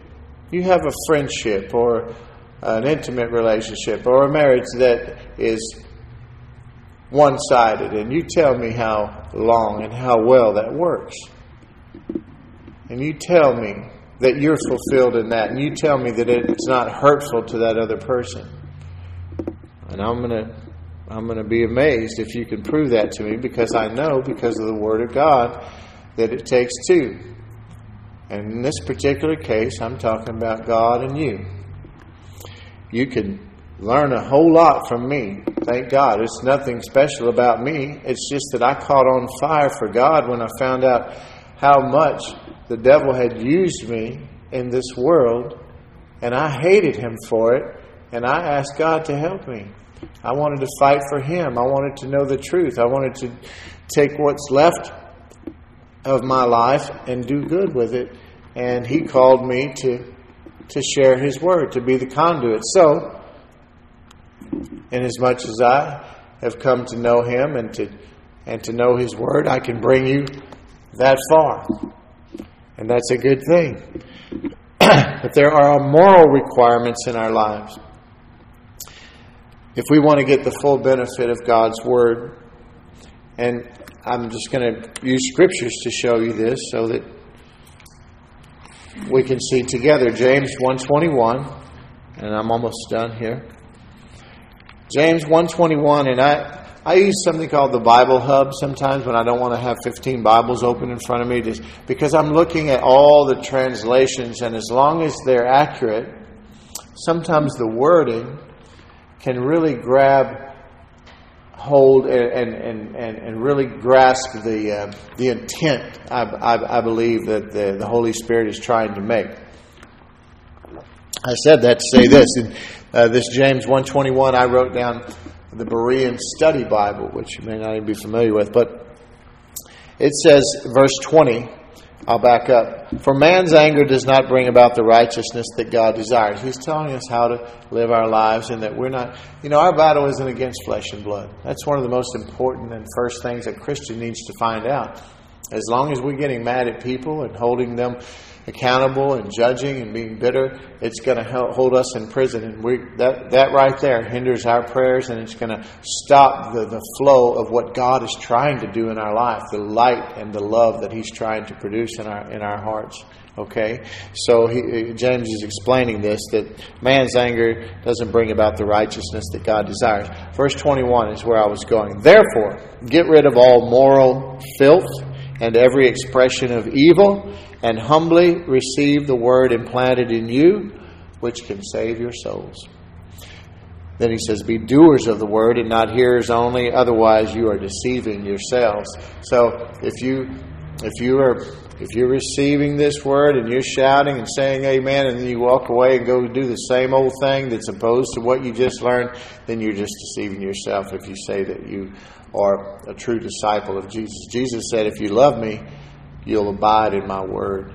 you have a friendship or an intimate relationship or a marriage that is one sided, and you tell me how long and how well that works. And you tell me that you're fulfilled in that, and you tell me that it's not hurtful to that other person. And I'm going to I'm going to be amazed if you can prove that to me because I know because of the word of God that it takes two. And in this particular case, I'm talking about God and you. You can learn a whole lot from me. Thank God. It's nothing special about me. It's just that I caught on fire for God when I found out how much the devil had used me in this world, and I hated him for it, and I asked God to help me. I wanted to fight for him. I wanted to know the truth. I wanted to take what's left of my life and do good with it. And he called me to to share his word, to be the conduit. So, inasmuch as I have come to know him and to and to know his word, I can bring you that far. And that's a good thing. *clears throat* but there are moral requirements in our lives. If we want to get the full benefit of God's word, and I'm just going to use scriptures to show you this so that we can see together James 121 and I'm almost done here. James 121 and I I use something called the Bible Hub sometimes when I don't want to have 15 Bibles open in front of me just because I'm looking at all the translations and as long as they're accurate sometimes the wording can really grab hold and, and, and, and really grasp the, uh, the intent, I, I, I believe, that the, the Holy Spirit is trying to make. I said that to say this. In uh, this James 121, I wrote down the Berean Study Bible, which you may not even be familiar with, but it says, verse 20, I'll back up. For man's anger does not bring about the righteousness that God desires. He's telling us how to live our lives and that we're not, you know, our battle isn't against flesh and blood. That's one of the most important and first things a Christian needs to find out. As long as we're getting mad at people and holding them accountable and judging and being bitter, it's going to hold us in prison. And we, that, that right there hinders our prayers and it's going to stop the, the flow of what God is trying to do in our life, the light and the love that He's trying to produce in our, in our hearts. Okay? So he, James is explaining this that man's anger doesn't bring about the righteousness that God desires. Verse 21 is where I was going. Therefore, get rid of all moral filth and every expression of evil and humbly receive the word implanted in you, which can save your souls. Then he says, Be doers of the word and not hearers only, otherwise you are deceiving yourselves. So if you if you are if you're receiving this word and you're shouting and saying amen and then you walk away and go do the same old thing that's opposed to what you just learned, then you're just deceiving yourself if you say that you are a true disciple of Jesus. Jesus said, If you love me, you'll abide in my word.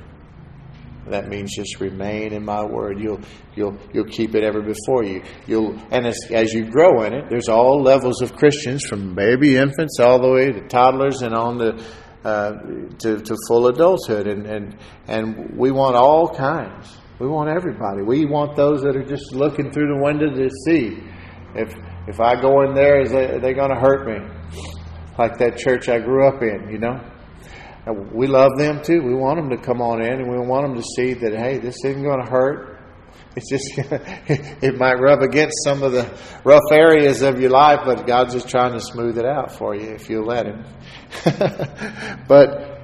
That means just remain in my word. You'll you'll you'll keep it ever before you. You'll and as as you grow in it, there's all levels of Christians from baby infants all the way to toddlers and on to uh, to, to full adulthood, and, and and we want all kinds. We want everybody. We want those that are just looking through the window to see if if I go in there, is they, are they going to hurt me? Like that church I grew up in, you know. We love them too. We want them to come on in, and we want them to see that hey, this isn't going to hurt. It's just *laughs* it might rub against some of the rough areas of your life, but God's just trying to smooth it out for you if you let Him. *laughs* but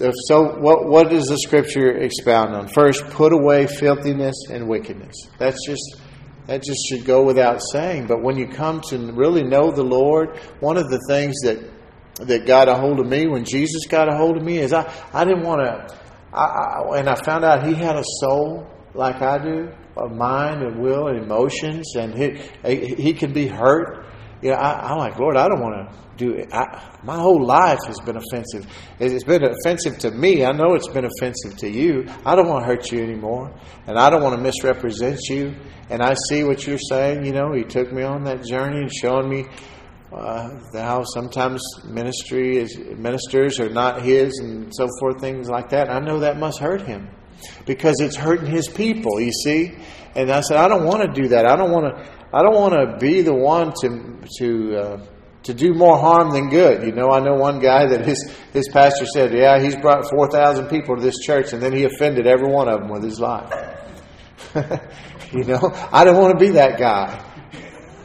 uh, so, what what does the Scripture expound on? First, put away filthiness and wickedness. That's just that just should go without saying. But when you come to really know the Lord, one of the things that that got a hold of me when Jesus got a hold of me is I, I didn't want to, I, I, and I found out he had a soul like I do, a mind and will and emotions, and he, he can be hurt. You know, I, I'm like, Lord, I don't want to do it. I, my whole life has been offensive. It's been offensive to me. I know it's been offensive to you. I don't want to hurt you anymore, and I don't want to misrepresent you. And I see what you're saying. You know, He took me on that journey and showing me uh, how sometimes ministry is ministers are not His and so forth, things like that. I know that must hurt Him because it's hurting His people. You see, and I said, I don't want to do that. I don't want to. I don't want to be the one to to. Uh, to do more harm than good. You know, I know one guy that his his pastor said, "Yeah, he's brought four thousand people to this church, and then he offended every one of them with his life." *laughs* you know, I don't want to be that guy.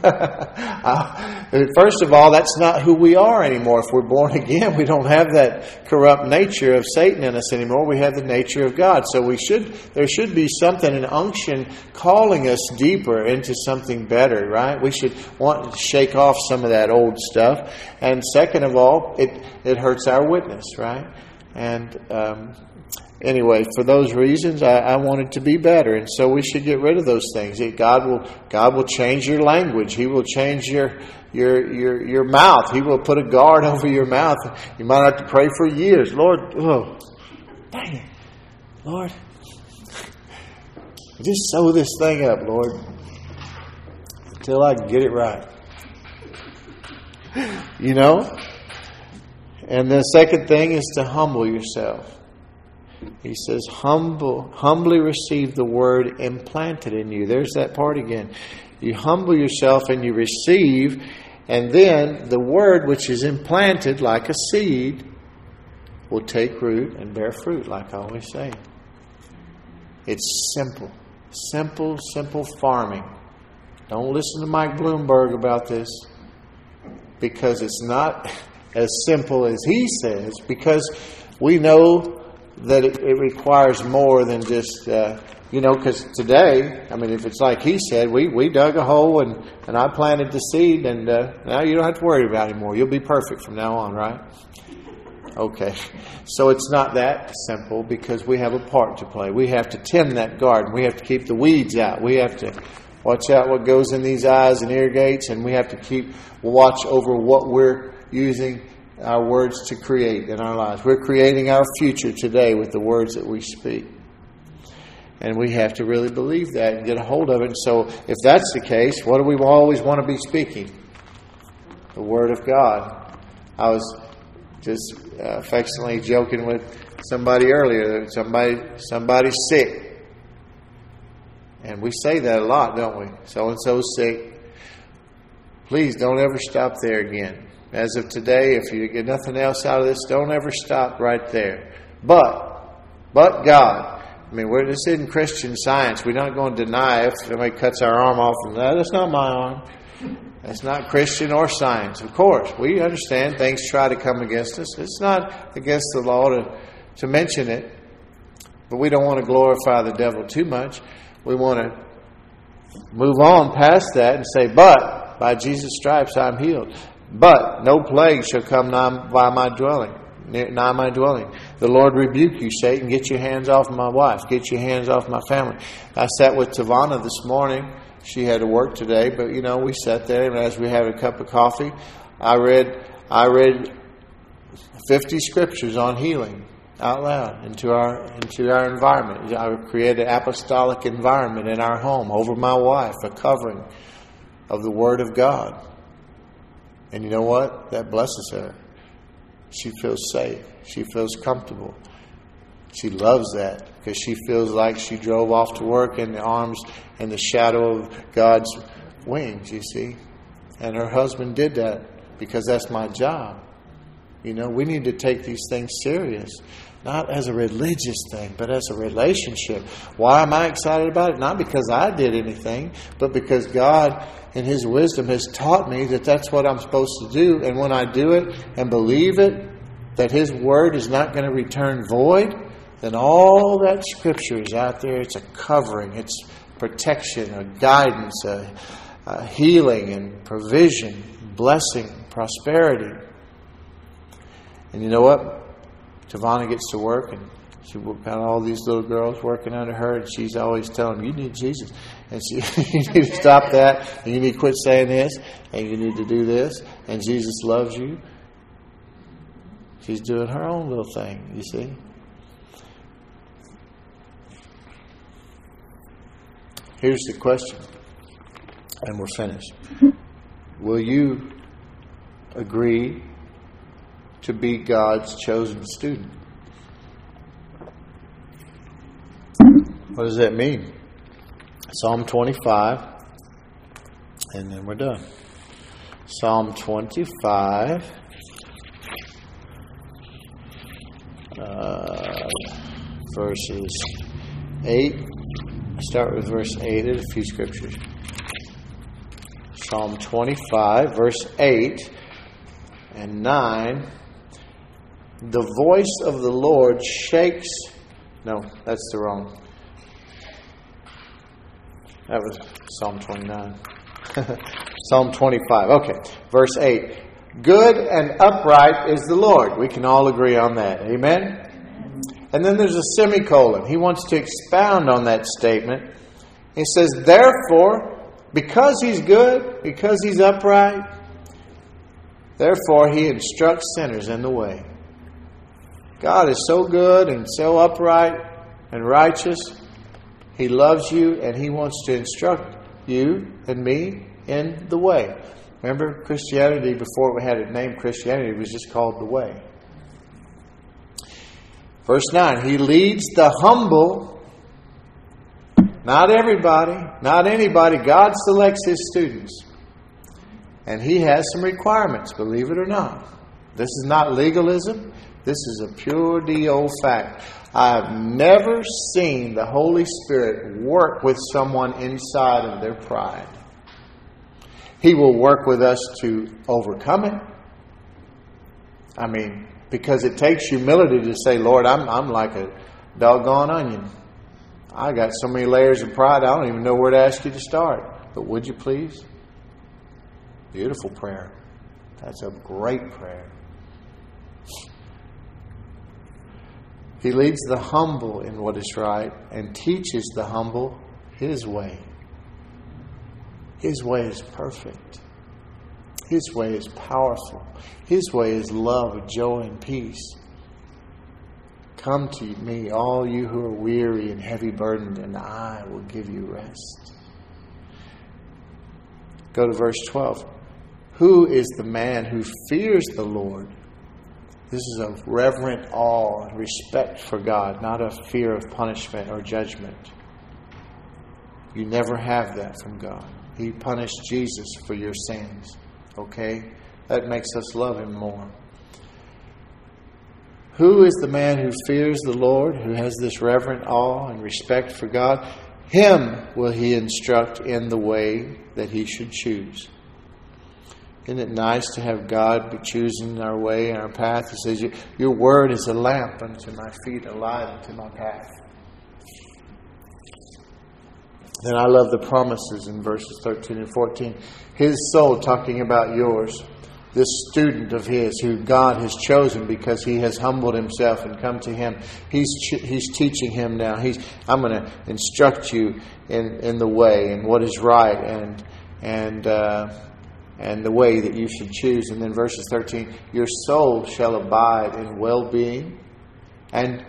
*laughs* uh, first of all, that's not who we are anymore. If we're born again, we don't have that corrupt nature of Satan in us anymore. We have the nature of God. So we should there should be something an unction calling us deeper into something better, right? We should want to shake off some of that old stuff. And second of all, it it hurts our witness, right? And um, anyway, for those reasons, I, I wanted to be better, and so we should get rid of those things. God will God will change your language. He will change your your your your mouth. He will put a guard *laughs* over your mouth. You might have to pray for years. Lord, oh, dang it, Lord, just sew this thing up, Lord, until I get it right. You know. And the second thing is to humble yourself. He says, humble, humbly receive the word implanted in you. There's that part again. You humble yourself and you receive, and then the word which is implanted like a seed will take root and bear fruit, like I always say. It's simple. Simple, simple farming. Don't listen to Mike Bloomberg about this because it's not *laughs* as simple as he says, because we know that it, it requires more than just, uh, you know, because today, I mean, if it's like he said, we, we dug a hole and, and I planted the seed, and uh, now you don't have to worry about it anymore. You'll be perfect from now on, right? Okay. So it's not that simple because we have a part to play. We have to tend that garden. We have to keep the weeds out. We have to watch out what goes in these eyes and ear gates, and we have to keep watch over what we're using our words to create in our lives. We're creating our future today with the words that we speak. And we have to really believe that and get a hold of it. And so, if that's the case, what do we always want to be speaking? The Word of God. I was just uh, affectionately joking with somebody earlier. Somebody, somebody's sick, and we say that a lot, don't we? So and so's sick. Please don't ever stop there again. As of today, if you get nothing else out of this, don't ever stop right there. But, but God. I mean, we're, this isn't Christian science. We're not going to deny if somebody cuts our arm off that's not my arm. That's not Christian or science. Of course, we understand things try to come against us. It's not against the law to, to mention it, but we don't want to glorify the devil too much. We want to move on past that and say, but by Jesus' stripes I'm healed. But no plague shall come nigh by my dwelling, nigh my dwelling. The Lord rebuke you, Satan. Get your hands off my wife. Get your hands off my family. I sat with Tavana this morning. She had to work today, but you know we sat there, and as we had a cup of coffee, I read I read fifty scriptures on healing out loud into our into our environment. I created an apostolic environment in our home over my wife, a covering of the Word of God. And you know what? That blesses her. She feels safe. She feels comfortable. She loves that because she feels like she drove off to work in the arms and the shadow of God's wings, you see. And her husband did that because that's my job. You know, we need to take these things serious, not as a religious thing, but as a relationship. Why am I excited about it? Not because I did anything, but because God in His wisdom has taught me that that's what I'm supposed to do. And when I do it and believe it, that His Word is not going to return void, then all that Scripture is out there. It's a covering, it's protection, a guidance, a, a healing, and provision, blessing, prosperity. And you know what? Tavana gets to work and she got all these little girls working under her, and she's always telling them, "You need Jesus." And she, *laughs* you need to stop that, and you need to quit saying this, and you need to do this, and Jesus loves you. She's doing her own little thing, you see. Here's the question, and we're finished. *laughs* Will you agree to be God's chosen student? What does that mean? Psalm 25, and then we're done. Psalm 25. Uh, verses 8. Start with verse 8 at a few scriptures. Psalm 25, verse 8 and 9. The voice of the Lord shakes. No, that's the wrong. That was Psalm 29. *laughs* Psalm 25. Okay, verse 8. Good and upright is the Lord. We can all agree on that. Amen? And then there's a semicolon. He wants to expound on that statement. He says, Therefore, because he's good, because he's upright, therefore he instructs sinners in the way. God is so good and so upright and righteous. He loves you and he wants to instruct you and me in the way. Remember, Christianity, before we had it named Christianity, was just called the way. Verse 9 He leads the humble, not everybody, not anybody. God selects His students. And He has some requirements, believe it or not. This is not legalism, this is a pure deal fact. I've never seen the Holy Spirit work with someone inside of their pride. He will work with us to overcome it. I mean, because it takes humility to say, Lord, I'm, I'm like a doggone onion. I got so many layers of pride, I don't even know where to ask you to start. But would you please? Beautiful prayer. That's a great prayer. He leads the humble in what is right and teaches the humble his way. His way is perfect. His way is powerful. His way is love, joy, and peace. Come to me, all you who are weary and heavy burdened, and I will give you rest. Go to verse 12. Who is the man who fears the Lord? This is a reverent awe and respect for God, not a fear of punishment or judgment. You never have that from God. He punished Jesus for your sins. Okay? That makes us love Him more. Who is the man who fears the Lord, who has this reverent awe and respect for God? Him will He instruct in the way that He should choose. Isn't it nice to have God be choosing our way and our path? He says, Your word is a lamp unto my feet, a light unto my path. Then I love the promises in verses 13 and 14. His soul, talking about yours, this student of his who God has chosen because he has humbled himself and come to him. He's, he's teaching him now. He's, I'm going to instruct you in, in the way and what is right and, and, uh, and the way that you should choose. And then verses 13 Your soul shall abide in well being and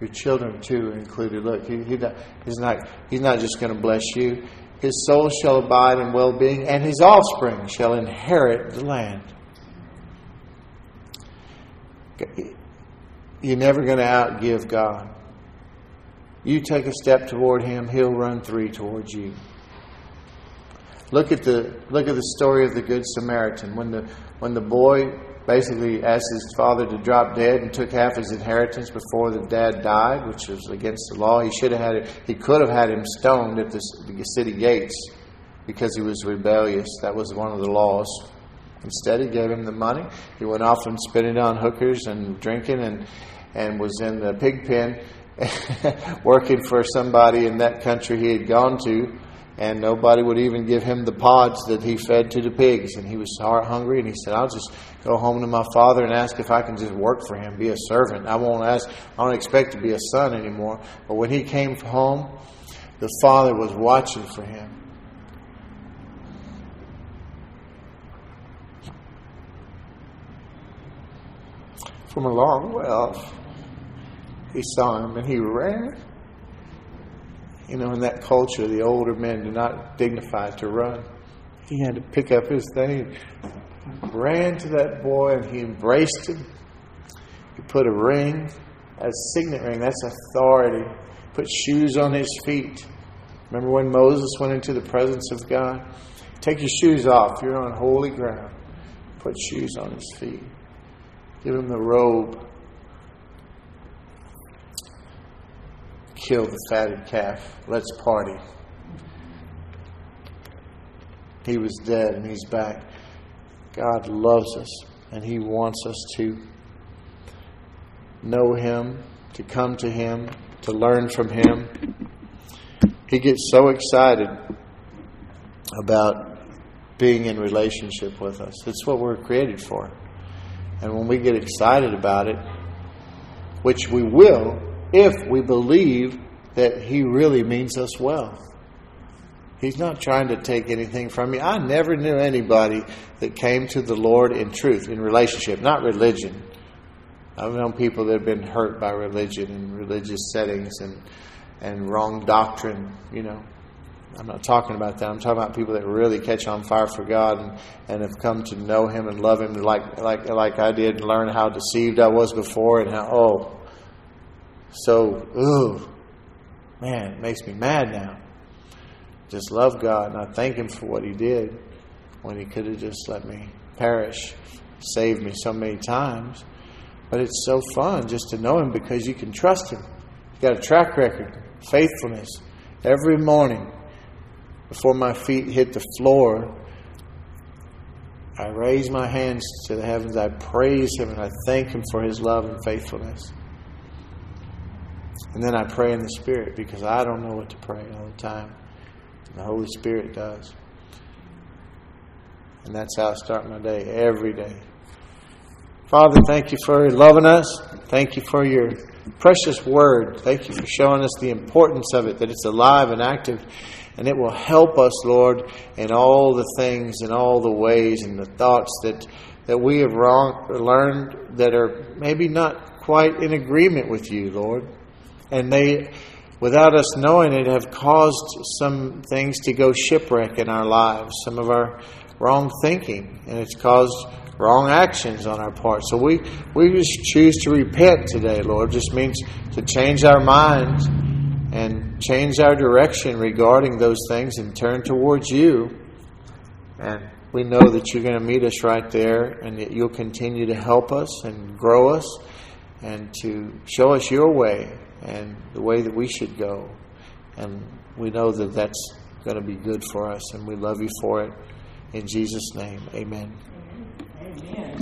your children too included. Look, he, he, he's not he's not just going to bless you. His soul shall abide in well being, and his offspring shall inherit the land. You're never going to outgive God. You take a step toward him, he'll run three towards you. Look at the look at the story of the good Samaritan. When the when the boy basically asked his father to drop dead and took half his inheritance before the dad died, which was against the law. He should have had it. He could have had him stoned at the city gates because he was rebellious. That was one of the laws. Instead, he gave him the money. He went off and spent it on hookers and drinking, and and was in the pig pen, *laughs* working for somebody in that country he had gone to and nobody would even give him the pods that he fed to the pigs. And he was heart hungry, and he said, "I'll just go home to my father and ask if I can just work for him, be a servant. I won't ask. I don't expect to be a son anymore." But when he came home, the father was watching for him. From a long way off, he saw him and he ran you know, in that culture, the older men do not dignify to run. He had to pick up his thing, ran to that boy, and he embraced him. He put a ring, a signet ring, that's authority. Put shoes on his feet. Remember when Moses went into the presence of God? Take your shoes off. You're on holy ground. Put shoes on his feet. Give him the robe. Kill the fatted calf. Let's party. He was dead and he's back. God loves us and he wants us to know him, to come to him, to learn from him. He gets so excited about being in relationship with us. It's what we're created for. And when we get excited about it, which we will if we believe that He really means us well. He's not trying to take anything from me. I never knew anybody that came to the Lord in truth, in relationship, not religion. I've known people that have been hurt by religion and religious settings and, and wrong doctrine, you know. I'm not talking about that. I'm talking about people that really catch on fire for God and, and have come to know Him and love Him like, like, like I did, and learn how deceived I was before and how, oh, so, ooh, man, it makes me mad now. Just love God and I thank Him for what He did when He could have just let me perish, saved me so many times. But it's so fun just to know Him because you can trust Him. You got a track record, faithfulness. Every morning, before my feet hit the floor, I raise my hands to the heavens. I praise Him and I thank Him for His love and faithfulness. And then I pray in the Spirit because I don't know what to pray all the time. The Holy Spirit does. And that's how I start my day every day. Father, thank you for loving us. Thank you for your precious word. Thank you for showing us the importance of it, that it's alive and active, and it will help us, Lord, in all the things and all the ways and the thoughts that, that we have wrong, learned that are maybe not quite in agreement with you, Lord. And they, without us knowing it, have caused some things to go shipwreck in our lives, some of our wrong thinking, and it's caused wrong actions on our part. So we, we just choose to repent today, Lord. It just means to change our minds and change our direction regarding those things and turn towards you. And we know that you're going to meet us right there and that you'll continue to help us and grow us and to show us your way and the way that we should go. And we know that that's going to be good for us, and we love you for it. In Jesus' name, amen. Amen.